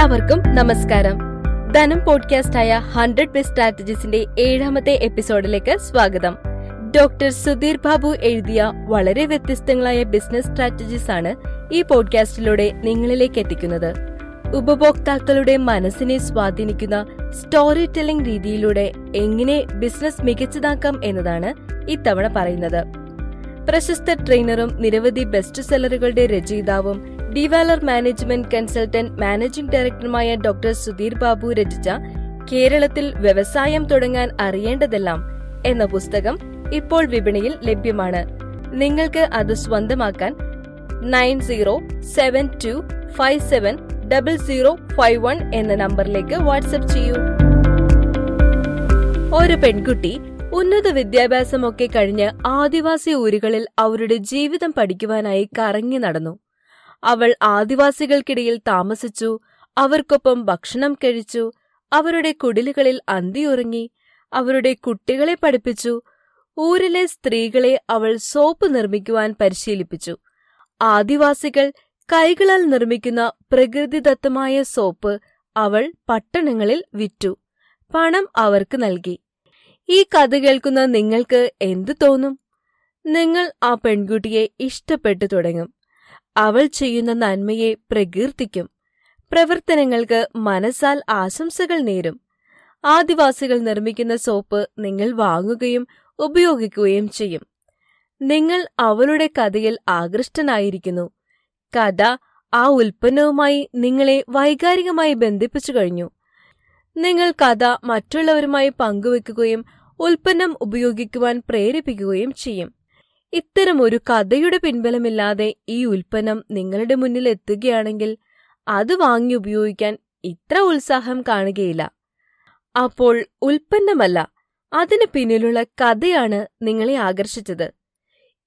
എല്ലാവർക്കും നമസ്കാരം. ധനം പോഡ്കാസ്റ്റായ ഹൺഡ്രഡ് ബെസ്റ്റ് സ്ട്രാറ്റജീസിന്റെ ഏഴാമത്തെ എപ്പിസോഡിലേക്ക് സ്വാഗതം. ഡോക്ടർ സുധീർ ബാബു എഴുതിയ വളരെ വ്യത്യസ്തങ്ങളായ ബിസിനസ് സ്ട്രാറ്റജീസ് ആണ് ഈ പോഡ്കാസ്റ്റിലൂടെ നിങ്ങളിലേക്ക് എത്തിക്കുന്നത്. ഉപഭോക്താക്കളുടെ മനസ്സിനെ സ്വാധീനിക്കുന്ന സ്റ്റോറി ടെല്ലിംഗ് രീതിയിലൂടെ എങ്ങനെ ബിസിനസ് മികച്ചതാക്കാം എന്നതാണ് ഇത്തവണ പറയുന്നത്. പ്രശസ്ത ട്രെയിനറും നിരവധി ബെസ്റ്റ് സെല്ലറുകളുടെ രചയിതാവും ഡിവാലർ മാനേജ്മെന്റ് കൺസൾട്ടന്റ് മാനേജിംഗ് ഡയറക്ടറുമായ ഡോക്ടർ സുധീർ ബാബു രചിച്ച കേരളത്തിൽ വ്യവസായം തുടങ്ങാൻ അറിയേണ്ടതെല്ലാം എന്ന പുസ്തകം ഇപ്പോൾ വിപണിയിൽ ലഭ്യമാണ്. നിങ്ങൾക്ക് അത് സ്വന്തമാക്കാൻ nine zero seven two five seven double zero five one എന്ന നമ്പറിലേക്ക് വാട്സപ്പ് ചെയ്യൂ. ഒരു പെൺകുട്ടി ഉന്നത വിദ്യാഭ്യാസമൊക്കെ കഴിഞ്ഞ് ആദിവാസി ഊരുകളിൽ അവരുടെ ജീവിതം പഠിക്കുവാനായി കറങ്ങി നടന്നു. അവൾ ആദിവാസികൾക്കിടയിൽ താമസിച്ചു അവർക്കൊപ്പം ഭക്ഷണം കഴിച്ചു അവരുടെ കുടിലുകളിൽ അന്തിയുറങ്ങി അവരുടെ കുട്ടികളെ പഠിപ്പിച്ചു ഊരിലെ സ്ത്രീകളെ അവൾ സോപ്പ് നിർമ്മിക്കുവാൻ പരിശീലിപ്പിച്ചു. ആദിവാസികൾ കൈകളാൽ നിർമ്മിക്കുന്ന പ്രകൃതിദത്തമായ സോപ്പ് അവൾ പട്ടണങ്ങളിൽ വിറ്റു. പണം അവർക്ക് നൽകി. ഈ കഥ കേൾക്കുന്ന നിങ്ങൾക്ക് എന്തു തോന്നും? നിങ്ങൾ ആ പെൺകുട്ടിയെ ഇഷ്ടപ്പെട്ടു തുടങ്ങും. അവൾ ചെയ്യുന്ന നന്മയെ പ്രകീർത്തിക്കും. പ്രവർത്തനങ്ങൾക്ക് മനസ്സാൽ ആശംസകൾ നേരും. ആദിവാസികൾ നിർമ്മിക്കുന്ന സോപ്പ് നിങ്ങൾ വാങ്ങുകയും ഉപയോഗിക്കുകയും ചെയ്യും. നിങ്ങൾ അവളുടെ കഥയിൽ ആകൃഷ്ടനായിരിക്കുന്നു. കഥ ആ ഉൽപ്പന്നവുമായി നിങ്ങളെ വൈകാരികമായി ബന്ധിപ്പിച്ചു കഴിഞ്ഞു. നിങ്ങൾ കഥ മറ്റുള്ളവരുമായി പങ്കുവെക്കുകയും ഉൽപ്പന്നം ഉപയോഗിക്കുവാൻ പ്രേരിപ്പിക്കുകയും ചെയ്യും. ഇത്തരം ഒരു കഥയുടെ പിൻബലമില്ലാതെ ഈ ഉൽപ്പന്നം നിങ്ങളുടെ മുന്നിൽ എത്തുകയാണെങ്കിൽ അത് വാങ്ങി ഉപയോഗിക്കാൻ ഇത്ര ഉത്സാഹം കാണുകയില്ല. അപ്പോൾ ഉൽപ്പന്നമല്ല അതിന് പിന്നിലുള്ള കഥയാണ് നിങ്ങളെ ആകർഷിച്ചത്.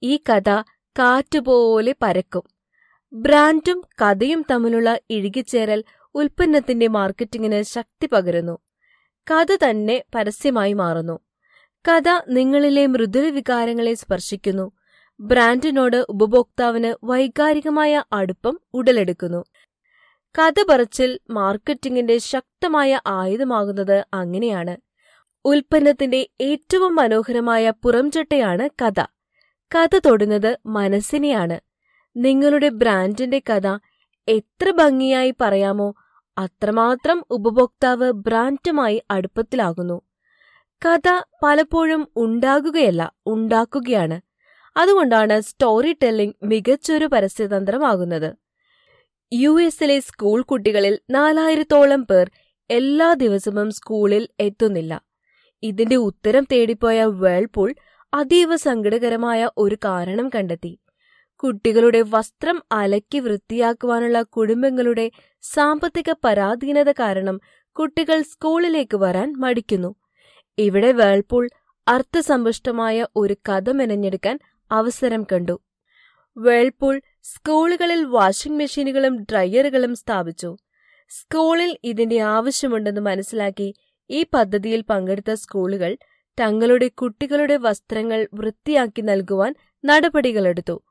ഈ കഥ കാറ്റുപോലെ പരക്കും. ബ്രാൻഡും കഥയും തമ്മിലുള്ള ഇഴുകിച്ചേരൽ ഉൽപ്പന്നത്തിന്റെ മാർക്കറ്റിംഗിന് ശക്തി പകരുന്നു. കഥ തന്നെ പരസ്യമായി മാറുന്നു. കഥ നിങ്ങളിലെ മൃദുല വികാരങ്ങളെ സ്പർശിക്കുന്നു. ബ്രാൻഡിനോട് ഉപഭോക്താവിന് വൈകാരികമായ അടുപ്പം ഉടലെടുക്കുന്നു. കഥ പറച്ചിൽ മാർക്കറ്റിംഗിന്റെ ശക്തമായ ആയുധമാകുന്നത് അങ്ങനെയാണ്. ഉൽപ്പന്നത്തിന്റെ ഏറ്റവും മനോഹരമായ പുറംചട്ടയാണ് കഥ. കഥ തൊടുന്നത് മനസ്സിനെയാണ്. നിങ്ങളുടെ ബ്രാൻഡിന്റെ കഥ എത്ര ഭംഗിയായി പറയാമോ അത്രമാത്രം ഉപഭോക്താവ് ബ്രാൻഡുമായി അടുപ്പത്തിലാകുന്നു. കഥ പലപ്പോഴും ഉണ്ടാകുകയല്ല ഉണ്ടാക്കുകയാണ്. അതുകൊണ്ടാണ് സ്റ്റോറി ടെല്ലിംഗ് മികച്ചൊരു പരസ്യതന്ത്രമാകുന്നത്. യു എസിലെ സ്കൂൾ കുട്ടികളിൽ നാലായിരത്തോളം പേർ എല്ലാ ദിവസവും സ്കൂളിൽ എത്തുന്നില്ല. ഇതിന്റെ ഉത്തരം തേടിപ്പോയ വേൾപൂൾ അതീവ സങ്കടകരമായ ഒരു കാരണം കണ്ടെത്തി. കുട്ടികളുടെ വസ്ത്രം അലക്കി വൃത്തിയാക്കുവാനുള്ള കുടുംബങ്ങളുടെ സാമ്പത്തിക പരാധീനത കാരണം കുട്ടികൾ സ്കൂളിലേക്ക് വരാൻ മടിക്കുന്നു. ഇവിടെ വേൾപൂൾ അർത്ഥസമ്പുഷ്ടമായ ഒരു കഥ മെനഞ്ഞെടുക്കാൻ അവസരം കണ്ടു. വേൾപൂൾ സ്കൂളുകളിൽ വാഷിംഗ് മെഷീനുകളും ഡ്രയറുകളും സ്ഥാപിച്ചു. സ്കൂളിൽ ഇതിന്റെ ആവശ്യമുണ്ടെന്ന് മനസ്സിലാക്കി ഈ പദ്ധതിയിൽ പങ്കെടുത്ത സ്കൂളുകൾ തങ്ങളുടെ കുട്ടികളുടെ വസ്ത്രങ്ങൾ വൃത്തിയാക്കി നൽകുവാൻ നടപടികളെടുത്തു.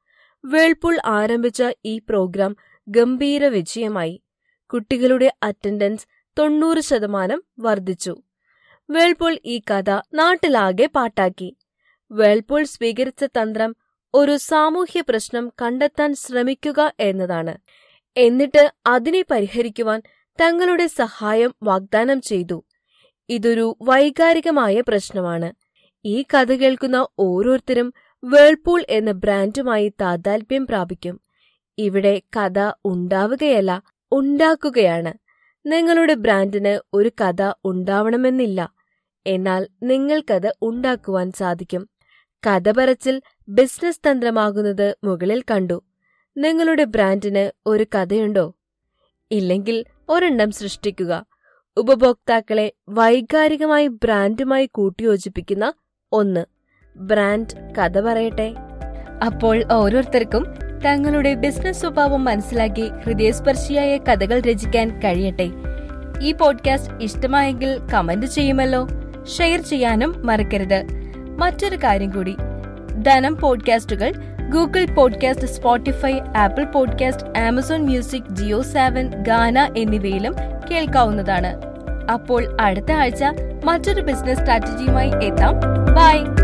വേൾപൂൾ ആരംഭിച്ച ഈ പ്രോഗ്രാം ഗംഭീര വിജയമായി. കുട്ടികളുടെ അറ്റൻഡൻസ് തൊണ്ണൂറ് ശതമാനം വർദ്ധിച്ചു. വേൾപൂൾ ഈ കഥ നാട്ടിലാകെ പാട്ടാക്കി. വേൾപൂൾ സ്വീകരിച്ച തന്ത്രം ഒരു സാമൂഹ്യ പ്രശ്നം കണ്ടെത്താൻ ശ്രമിക്കുക എന്നതാണ്. എന്നിട്ട് അതിനെ പരിഹരിക്കുവാൻ തങ്ങളുടെ സഹായം വാഗ്ദാനം ചെയ്തു. ഇതൊരു വൈകാരികമായ പ്രശ്നമാണ്. ഈ കഥ കേൾക്കുന്ന ഓരോരുത്തരും വേൾപൂൾ എന്ന ബ്രാൻഡുമായി താതാൽപ്യം പ്രാപിക്കും. ഇവിടെ കഥ ഉണ്ടാവുകയല്ല ഉണ്ടാക്കുകയാണ്. നിങ്ങളുടെ ബ്രാൻഡിന് ഒരു കഥ ഉണ്ടാവണമെന്നില്ല. എന്നാൽ നിങ്ങൾക്കത് ഉണ്ടാക്കുവാൻ സാധിക്കും. കഥ പറച്ചിൽ ബിസിനസ് തന്ത്രമാകുന്നത് മുകളിൽ കണ്ടു. നിങ്ങളുടെ ബ്രാൻഡിന് ഒരു കഥയുണ്ടോ? ഇല്ലെങ്കിൽ ഒരെണ്ണം സൃഷ്ടിക്കുക. ഉപഭോക്താക്കളെ വൈകാരികമായി ബ്രാൻഡുമായി കൂട്ടിയോജിപ്പിക്കുന്ന ഒന്ന്. ബ്രാൻഡ് കഥ പറയട്ടെ. അപ്പോൾ ഓരോരുത്തർക്കും തങ്ങളുടെ ബിസിനസ് സ്വഭാവം മനസ്സിലാക്കി ഹൃദയസ്പർശിയായ കഥകൾ രചിക്കാൻ കഴിയട്ടെ. ഈ പോഡ്കാസ്റ്റ് ഇഷ്ടമായെങ്കിൽ കമന്റ് ചെയ്യുമല്ലോ. ഷെയർ ചെയ്യാനും മറക്കരുത്. മറ്റൊരു കാര്യം കൂടി. Dhanam പോഡ്കാസ്റ്റുകൾ Google podcast Spotify Apple podcast Amazon music Jio Saavn Gaana എന്നിവയിലും കേൾക്കാവുന്നതാണ്. അപ്പോൾ അടുത്ത ആഴ്ച മറ്റൊരു ബിസിനസ് സ്ട്രാറ്റജിയുമായി എത്താം. ബൈ